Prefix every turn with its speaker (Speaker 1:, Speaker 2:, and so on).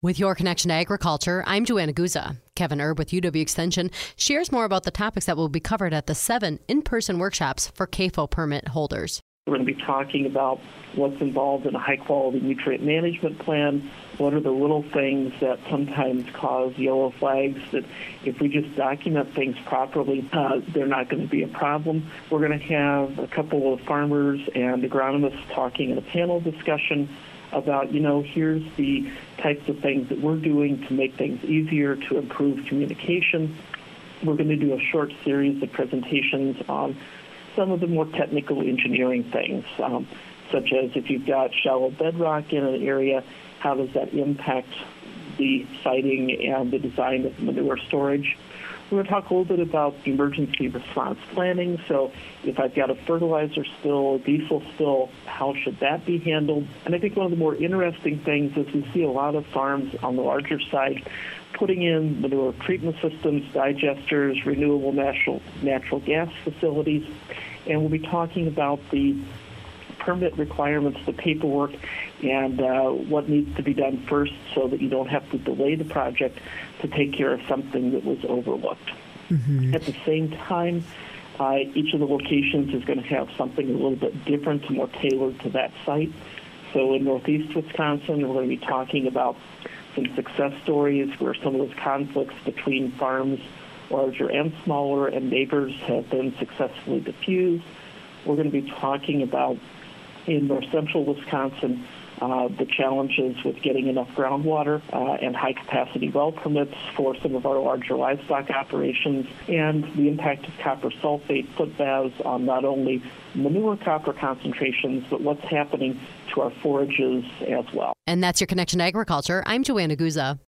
Speaker 1: With your connection to agriculture, I'm Joanna Guza. Kevin Erb with UW Extension shares more about the topics that will be covered at the seven in person workshops for CAFO permit holders.
Speaker 2: We're going to be talking about what's involved in a high quality nutrient management plan. What are the little things that sometimes cause yellow flags that if we just document things properly, uh, they're not going to be a problem. We're going to have a couple of farmers and agronomists talking in a panel discussion about, you know, here's the types of things that we're doing to make things easier, to improve communication. We're going to do a short series of presentations on some of the more technical engineering things, um, such as if you've got shallow bedrock in an area, how does that impact the siting and the design of manure storage? We're going to talk a little bit about emergency response planning. So if I've got a fertilizer spill, a diesel spill, how should that be handled? And I think one of the more interesting things is we see a lot of farms on the larger side putting in manure treatment systems, digesters, renewable natural, natural gas facilities. And we'll be talking about the permit requirements, the paperwork, and uh, what needs to be done first so that you don't have to delay the project to take care of something that was overlooked. Mm-hmm. At the same time, uh, each of the locations is going to have something a little bit different and more tailored to that site. So in northeast Wisconsin, we're going to be talking about some success stories where some of those conflicts between farms, larger and smaller, and neighbors have been successfully diffused. We're going to be talking about in north central Wisconsin uh, the challenges with getting enough groundwater uh, and high capacity well permits for some of our larger livestock operations, and the impact of copper sulfate foot baths on not only manure copper concentrations, but what's happening to our forages as well.
Speaker 1: And that's your connection to agriculture. I'm Joanna Guza.